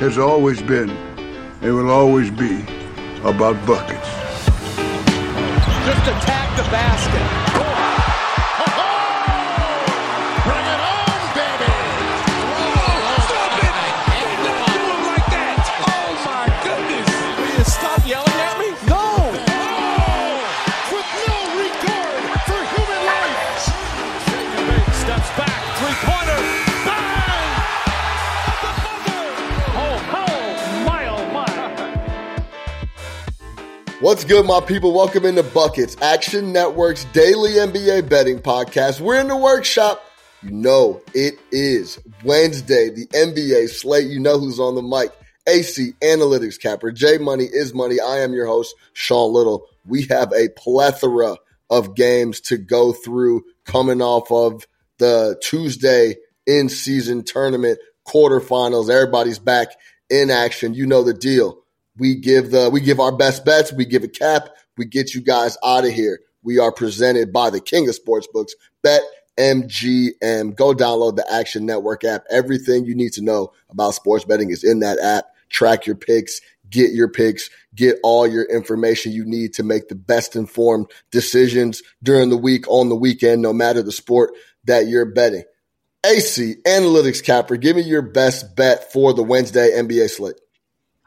has always been and will always be about buckets. Just attack the basket. What's good, my people? Welcome into Buckets, Action Network's daily NBA betting podcast. We're in the workshop. You know it is Wednesday, the NBA slate. You know who's on the mic. AC Analytics Capper, J Money is Money. I am your host, Sean Little. We have a plethora of games to go through coming off of the Tuesday in season tournament quarterfinals. Everybody's back in action. You know the deal. We give the we give our best bets. We give a cap. We get you guys out of here. We are presented by the King of Sportsbooks, Bet MGM. Go download the Action Network app. Everything you need to know about sports betting is in that app. Track your picks, get your picks, get all your information you need to make the best informed decisions during the week, on the weekend, no matter the sport that you're betting. AC Analytics Capper, give me your best bet for the Wednesday NBA slate.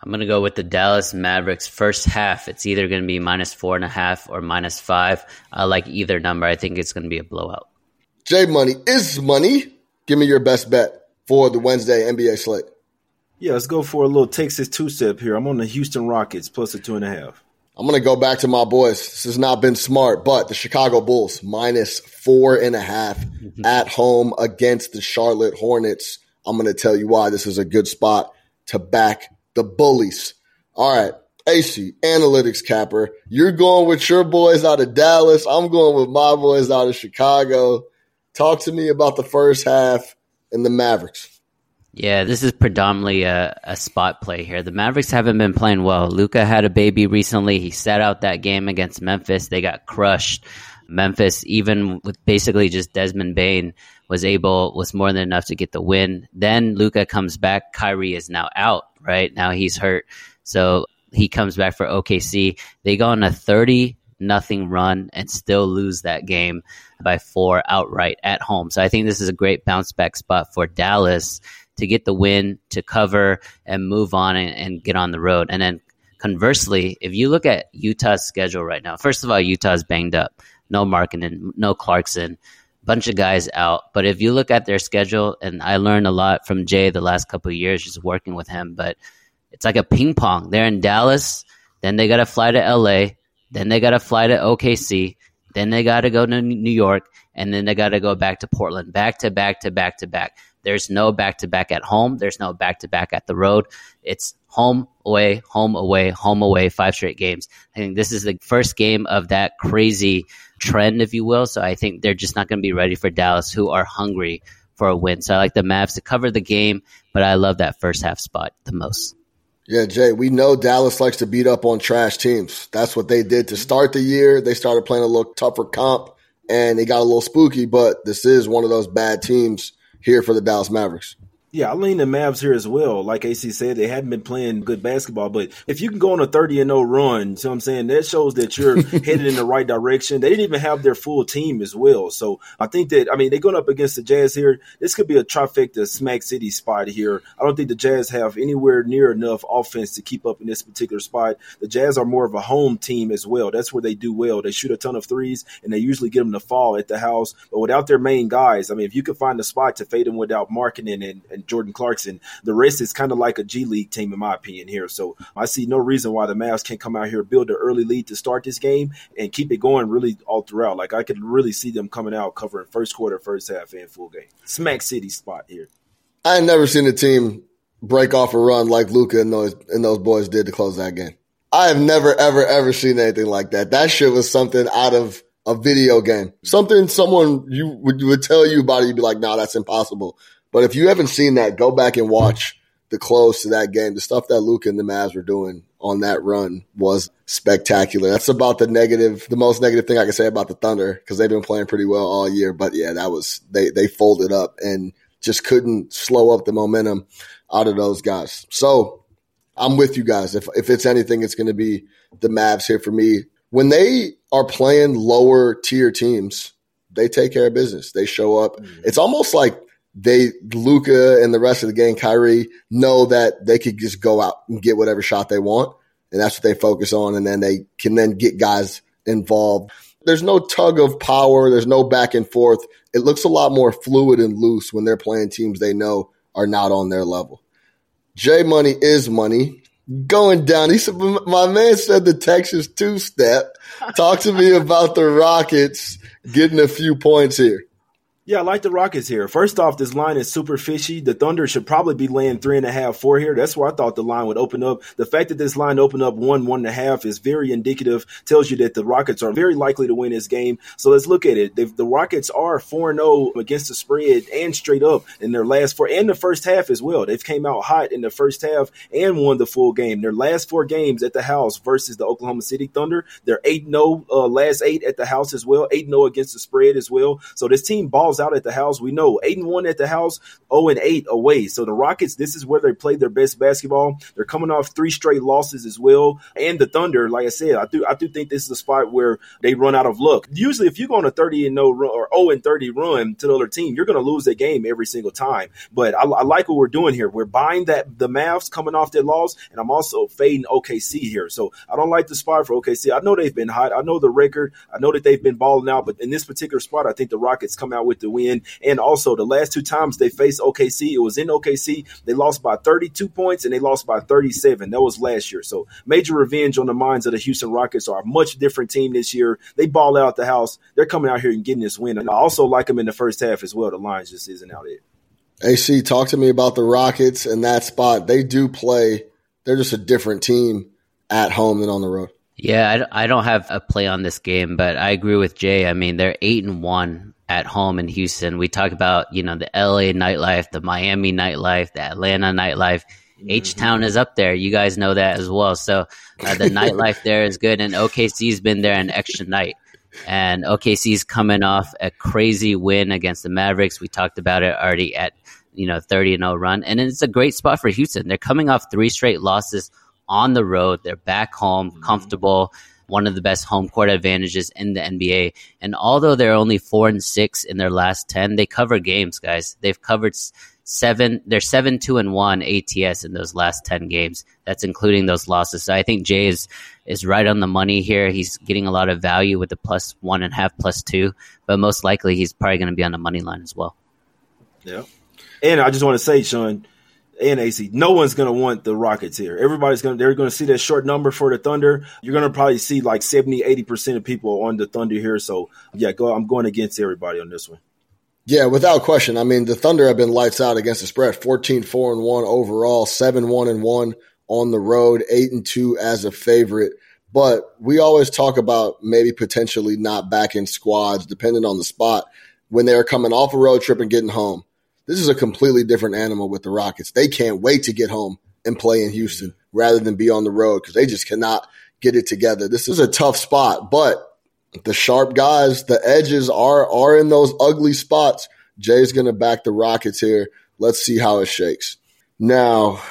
I'm going to go with the Dallas Mavericks first half. It's either going to be minus four and a half or minus five. I like either number. I think it's going to be a blowout. J Money is money. Give me your best bet for the Wednesday NBA slate. Yeah, let's go for a little Texas two step here. I'm on the Houston Rockets plus a two and a half. I'm going to go back to my boys. This has not been smart, but the Chicago Bulls minus four and a half mm-hmm. at home against the Charlotte Hornets. I'm going to tell you why this is a good spot to back the bullies. All right. AC, analytics capper. You're going with your boys out of Dallas. I'm going with my boys out of Chicago. Talk to me about the first half and the Mavericks. Yeah, this is predominantly a, a spot play here. The Mavericks haven't been playing well. Luka had a baby recently. He sat out that game against Memphis. They got crushed. Memphis, even with basically just Desmond Bane, was able was more than enough to get the win. Then Luka comes back. Kyrie is now out right? Now he's hurt. So he comes back for OKC. They go on a 30 nothing run and still lose that game by four outright at home. So I think this is a great bounce back spot for Dallas to get the win, to cover and move on and, and get on the road. And then conversely, if you look at Utah's schedule right now, first of all, Utah's banged up. No Markkanen, no Clarkson, bunch of guys out. But if you look at their schedule, and I learned a lot from Jay the last couple of years just working with him, but it's like a ping pong. They're in Dallas, then they got to fly to LA, then they got to fly to OKC, then they got to go to New York, and then they got to go back to Portland, back to back to back to back. There's no back to back at home. There's no back to back at the road. It's home, away, home, away, home, away, five straight games. I think this is the first game of that crazy trend, if you will. So I think they're just not going to be ready for Dallas, who are hungry for a win. So I like the Mavs to cover the game, but I love that first half spot the most. Yeah, Jay, we know Dallas likes to beat up on trash teams. That's what they did to start the year. They started playing a little tougher comp and they got a little spooky, but this is one of those bad teams here for the Dallas Mavericks. Yeah, I lean the Mavs here as well. Like AC said, they hadn't been playing good basketball, but if you can go on a 30 and 0 run, so I'm saying that shows that you're headed in the right direction. They didn't even have their full team as well. So I think that, I mean, they're going up against the Jazz here. This could be a trifecta smack city spot here. I don't think the Jazz have anywhere near enough offense to keep up in this particular spot. The Jazz are more of a home team as well. That's where they do well. They shoot a ton of threes and they usually get them to fall at the house. But without their main guys, I mean, if you could find a spot to fade them without Markkanen and, and Jordan Clarkson. The rest is kind of like a G League team, in my opinion, here. So I see no reason why the Mavs can't come out here, build an early lead to start this game, and keep it going really all throughout. Like I could really see them coming out covering first quarter, first half, and full game. Smack City spot here. I never seen a team break off a run like Luka and those and those boys did to close that game. I have never, ever, ever seen anything like that. That shit was something out of a video game. Something someone you would, would tell you about it, you'd be like, nah, that's impossible. But if you haven't seen that, go back and watch the close to that game. The stuff that Luka and the Mavs were doing on that run was spectacular. That's about the negative, the most negative thing I can say about the Thunder because they've been playing pretty well all year. But yeah, that was they they folded up and just couldn't slow up the momentum out of those guys. So I'm with you guys. If if it's anything, it's going to be the Mavs here for me. When they are playing lower tier teams, they take care of business. They show up. Mm-hmm. It's almost like they Luka and the rest of the gang, Kyrie, know that they could just go out and get whatever shot they want, and that's what they focus on, and then they can then get guys involved. There's no tug of power. There's no back and forth. It looks a lot more fluid and loose when they're playing teams they know are not on their level. J Money is money. Going down. He said, my man said the Texas two step. Talk to me about the Rockets getting a few points here. Yeah, I like the Rockets here. First off, this line is super fishy. The Thunder should probably be laying three and a half, four here. That's where I thought the line would open up. The fact that this line opened up one, one and a half is very indicative, tells you that the Rockets are very likely to win this game. So let's look at it. the Rockets are 4 0 against the spread and straight up in their last four, and the first half as well. They've came out hot in the first half and won the full game. Their last four games at the house versus the Oklahoma City Thunder, they're 8 0, uh, last eight at the house as well, 8 0 against the spread as well. So this team balls out at the house. We know eight and one at the house, zero and eight away. So the Rockets, this is where they play their best basketball. They're coming off three straight losses as well. And the Thunder, like I said, I do I do think this is a spot where they run out of luck. Usually, if you go on a thirty and no run or zero and thirty run to the other team, you're going to lose that game every single time. But I, I like what we're doing here. We're buying that the Mavs coming off their loss, and I'm also fading OKC here. So I don't like the spot for OKC. I know they've been hot. I know the record. I know that they've been balling out, but in this particular spot, I think the Rockets come out with the win. And also, the last two times they faced OKC, it was in OKC. They lost by 32 points and they lost by 37. That was last year. So major revenge on the minds of the Houston Rockets are a much different team this year. They ball out the house. They're coming out here and getting this win. And I also like them in the first half as well. The Lions just isn't out it. AC, talk to me about the Rockets and that spot. They do play. They're just a different team at home than on the road. Yeah, I, don't have a play on this game, but I agree with Jay. I mean, they're eight and one at home in Houston. We talk about, you know, the LA nightlife, the Miami nightlife, the Atlanta nightlife. H Town mm-hmm. is up there. You guys know that as well. So uh, the nightlife there is good, and OKC's been there an extra night. And OKC's coming off a crazy win against the Mavericks. We talked about it already at you know 30 and 0 run, and it's a great spot for Houston. They're coming off three straight losses on the road. They're back home, mm-hmm. comfortable one of the best home court advantages in the NBA. And although they're only four and six in their last 10, they cover games, guys. They've covered seven, they're seven, two and one ATS in those last 10 games. That's including those losses. So I think Jay is, is right on the money here. He's getting a lot of value with the plus one and a half, plus two, but most likely he's probably going to be on the money line as well. Yeah. And I just want to say, Sean, and AC. No one's going to want the Rockets here. Everybody's going to, they're going to see that short number for the Thunder. You're going to probably see like 70, 80% of people on the Thunder here. So yeah, go, I'm going against everybody on this one. Yeah, without question. I mean, the Thunder have been lights out against the spread 14, 4 and 1 overall, 7, 1 and 1 on the road, 8 and 2 as a favorite. But we always talk about maybe potentially not backing squads depending on the spot when they're coming off a road trip and getting home. This is a completely different animal with the Rockets. They can't wait to get home and play in Houston rather than be on the road because they just cannot get it together. This is a tough spot, but the sharp guys, the edges are are in those ugly spots. Jay's going to back the Rockets here. let's see how it shakes. Now,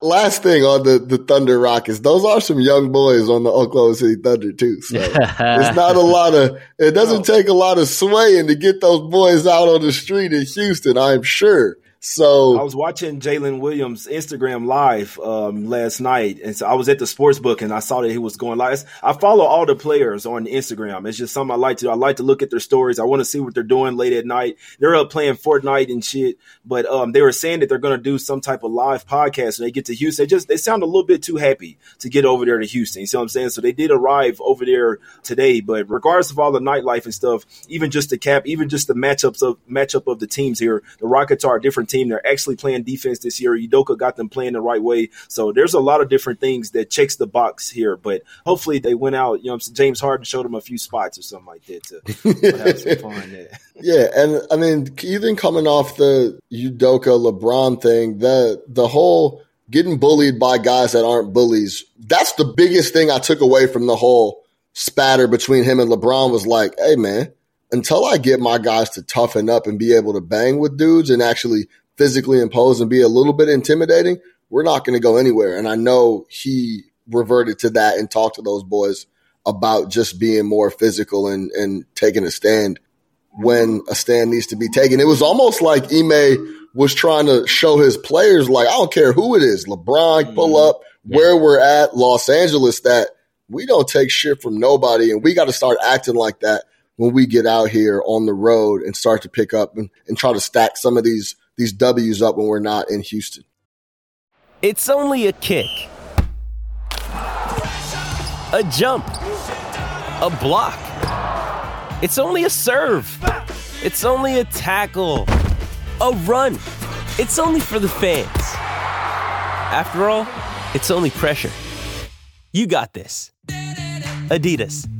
last thing on the, the Thunder Rockets, those are some young boys on the Oklahoma City Thunder too. So it's not a lot of, it doesn't take a lot of swaying to get those boys out on the street in Houston, I'm sure. So I was watching Jalen Williams Instagram live um, last night, and so I was at the sports book and I saw that he was going live. I follow all the players on Instagram. It's just something I like to. I like to look at their stories. I want to see what they're doing late at night. They're up playing Fortnite and shit, but um, they were saying that they're going to do some type of live podcast when they get to Houston. They just they sound a little bit too happy to get over there to Houston. You see what I'm saying? So they did arrive over there today, but regardless of all the nightlife and stuff, even just the cap, even just the matchups of matchup of the teams here, the Rockets are different team. They're actually playing defense this year. Udoka got them playing the right way. So there's a lot of different things that checks the box here. But hopefully they went out, you know, James Harden showed them a few spots or something like that to have some fun there. Yeah, and I mean, even coming off the Udoka LeBron thing, the the whole getting bullied by guys that aren't bullies, that's the biggest thing I took away from the whole spatter between him and LeBron was like, hey man, until I get my guys to toughen up and be able to bang with dudes and actually physically impose and be a little bit intimidating, we're not going to go anywhere. And I know he reverted to that and talked to those boys about just being more physical and, and taking a stand when a stand needs to be taken. It was almost like Ime was trying to show his players, like, I don't care who it is, LeBron, pull mm-hmm. up, yeah. where we're at, Los Angeles, that we don't take shit from nobody. And we got to start acting like that when we get out here on the road and start to pick up and, and try to stack some of these these W's up when we're not in Houston. It's only a kick, a jump, a block. It's only a serve. It's only a tackle, a run. It's only for the fans. After all, it's only pressure. You got this. Adidas.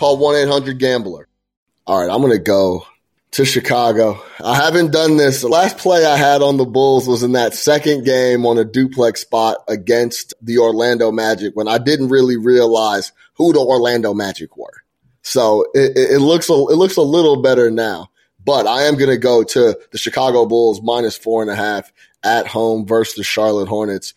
Call 1 800 Gambler. All right, I'm going to go to Chicago. I haven't done this. The last play I had on the Bulls was in that second game on a duplex spot against the Orlando Magic when I didn't really realize who the Orlando Magic were. So it, it looks a, it looks a little better now. But I am going to go to the Chicago Bulls minus four and a half at home versus the Charlotte Hornets.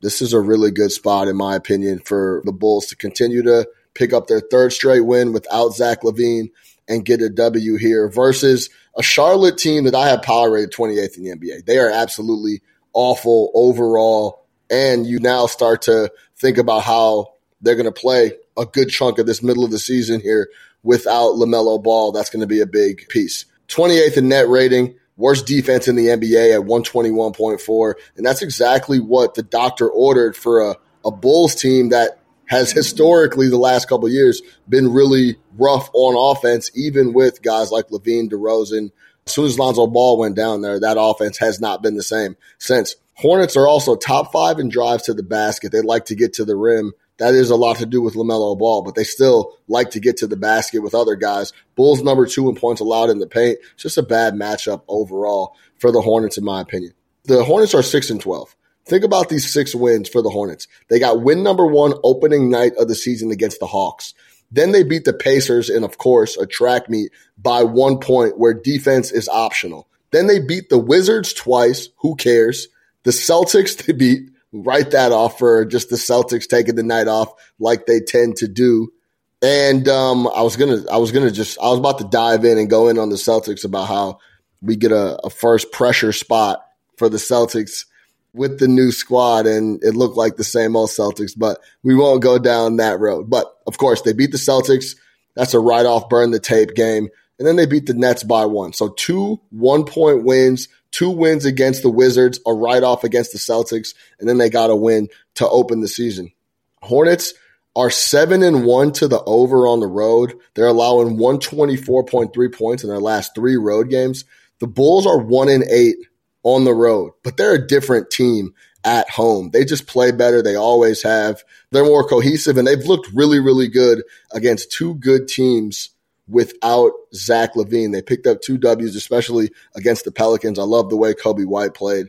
This is a really good spot, in my opinion, for the Bulls to continue to pick up their third straight win without Zach LaVine and get a W here versus a Charlotte team that I have power rated 28th in the NBA. They are absolutely awful overall. And you now start to think about how they're going to play a good chunk of this middle of the season here without LaMelo Ball. That's going to be a big piece. 28th in net rating, worst defense in the NBA at 121.4. And that's exactly what the doctor ordered for a, a Bulls team that has historically the last couple years been really rough on offense, even with guys like LaVine, DeRozan. As soon as Lonzo Ball went down there, that offense has not been the same since. Hornets are also top five in drives to the basket. They like to get to the rim. That is a lot to do with LaMelo Ball, but they still like to get to the basket with other guys. Bulls number two in points allowed in the paint. It's just a bad matchup overall for the Hornets, in my opinion. The Hornets are six and twelve. Think about these six wins for the Hornets. They got win number one opening night of the season against the Hawks. Then they beat the Pacers and, of course, a track meet by one point where defense is optional. Then they beat the Wizards twice. Who cares? The Celtics to beat. Write that off for just the Celtics taking the night off like they tend to do. And um, I was gonna, I was gonna just, I was about to dive in and go in on the Celtics about how we get a, a first pressure spot for the Celtics with the new squad, and it looked like the same old Celtics. But we won't go down that road. But of course, they beat the Celtics. That's a write off, burn the tape game. And then they beat the Nets by one. So two one point wins, two wins against the Wizards, a write off against the Celtics, and then they got a win to open the season. Hornets are seven and one to the over on the road. They're allowing 124.3 points in their last three road games. The Bulls are one and eight on the road, but they're a different team at home. They just play better. They always have. They're more cohesive and they've looked really, really good against two good teams without Zach LaVine. They picked up two W's, especially against the Pelicans. I love the way Coby White played.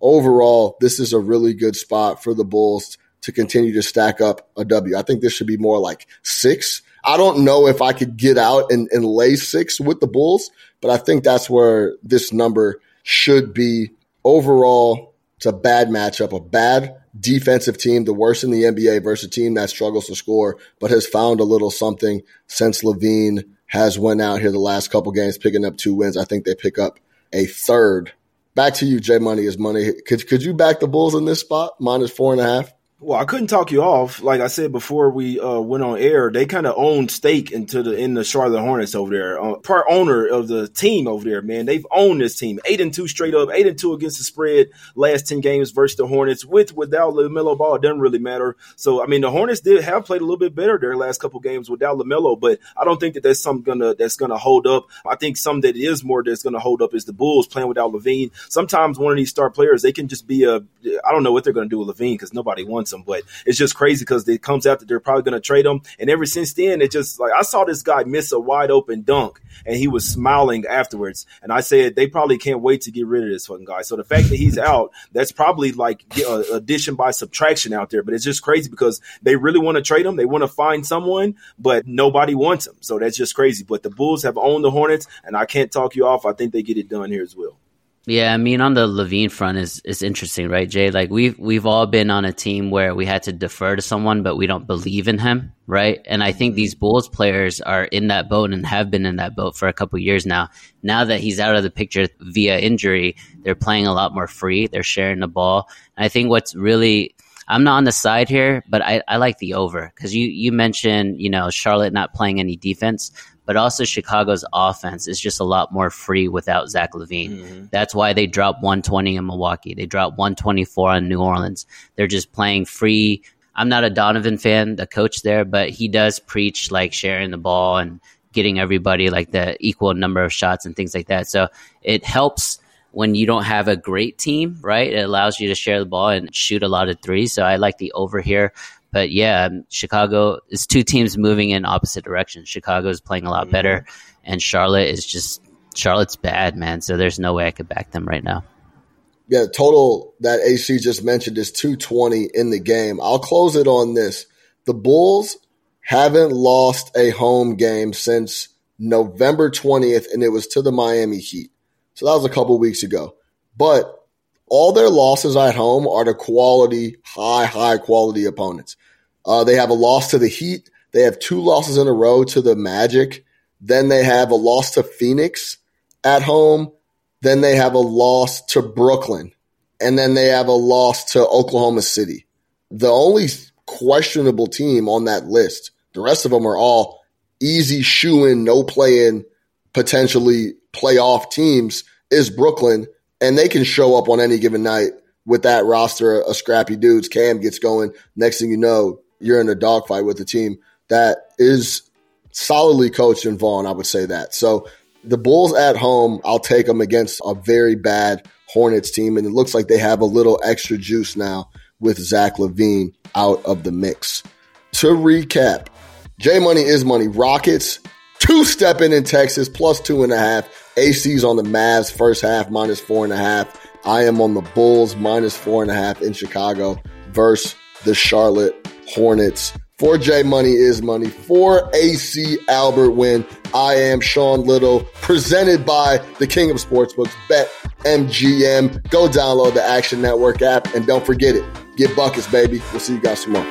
Overall, this is a really good spot for the Bulls to continue to stack up a W. I think this should be more like six. I don't know if I could get out and, and lay six with the Bulls, but I think that's where this number should be. Overall, it's a bad matchup, a bad defensive team, the worst in the NBA versus a team that struggles to score, but has found a little something since LaVine has went out here the last couple games, picking up two wins. I think they pick up a third. Back to you, Jay Money is money. Could could you back the Bulls in this spot minus four and a half? Well, I couldn't talk you off. Like I said before we uh, went on air, they kind of own stake into the in the Charlotte Hornets over there. Uh, part owner of the team over there, man. They've owned this team. Eight and two straight up, eight and two against the spread. Last ten games versus the Hornets. With without Lamelo Ball, it doesn't really matter. So I mean, the Hornets did have played a little bit better their last couple games without Lamelo, but I don't think that that's something gonna that's gonna hold up. I think something that is more that's gonna hold up is the Bulls playing without LaVine. Sometimes one of these star players they can just be a I don't know what they're gonna do with LaVine because nobody wants him, but it's just crazy because it comes out that they're probably going to trade him. And ever since then, it just like I saw this guy miss a wide open dunk and he was smiling afterwards. And I said they probably can't wait to get rid of this fucking guy. So the fact that he's out, that's probably like uh, addition by subtraction out there. But it's just crazy because they really want to trade him. They want to find someone, but nobody wants him. So that's just crazy. But the Bulls have owned the Hornets, and I can't talk you off. I think they get it done here as well. Yeah, I mean, on the LaVine front is is interesting, right, Jay? Like we've we've all been on a team where we had to defer to someone, but we don't believe in him, right? And I think these mm-hmm. Bulls players are in that boat and have been in that boat for a couple years now. Now that he's out of the picture via injury, they're playing a lot more free. They're sharing the ball. And I think what's really I'm not on the side here, but I, I like the over because you you mentioned you know Charlotte not playing any defense but also Chicago's offense is just a lot more free without Zach LaVine. Mm-hmm. That's why they dropped 120 in Milwaukee. They dropped 124 on New Orleans. They're just playing free. I'm not a Donovan fan, the coach there, but he does preach like sharing the ball and getting everybody like the equal number of shots and things like that. So it helps when you don't have a great team, right? It allows you to share the ball and shoot a lot of threes. So I like the over here. But yeah, Chicago is two teams moving in opposite directions. Chicago is playing a lot better, mm-hmm. and Charlotte is just Charlotte's bad, man. So there's no way I could back them right now. Yeah, total that AC just mentioned is 220 in the game. I'll close it on this. The Bulls haven't lost a home game since November 20th, and it was to the Miami Heat. So that was a couple weeks ago. But all their losses at home are to quality, high, high quality opponents. Uh, they have a loss to the Heat. They have two losses in a row to the Magic. Then they have a loss to Phoenix at home. Then they have a loss to Brooklyn. And then they have a loss to Oklahoma City. The only questionable team on that list, the rest of them are all easy shoe in, no play in, potentially playoff teams, is Brooklyn and they can show up on any given night with that roster of scrappy dudes. Cam gets going. Next thing you know, you're in a dogfight with a team that is solidly coached and Vaughn. I would say that. So the Bulls at home, I'll take them against a very bad Hornets team, and it looks like they have a little extra juice now with Zach LaVine out of the mix. To recap, J Money is money. Rockets two stepping in Texas plus two and a half. AC's on the Mavs first half minus four and a half. I am on the Bulls minus four and a half in Chicago versus the Charlotte Hornets. For J Money is money. For AC Albert Nguyen, I am Sean Little, presented by the King of Sportsbooks, Bet MGM. Go download the Action Network app and don't forget it. Get buckets, baby. We'll see you guys tomorrow.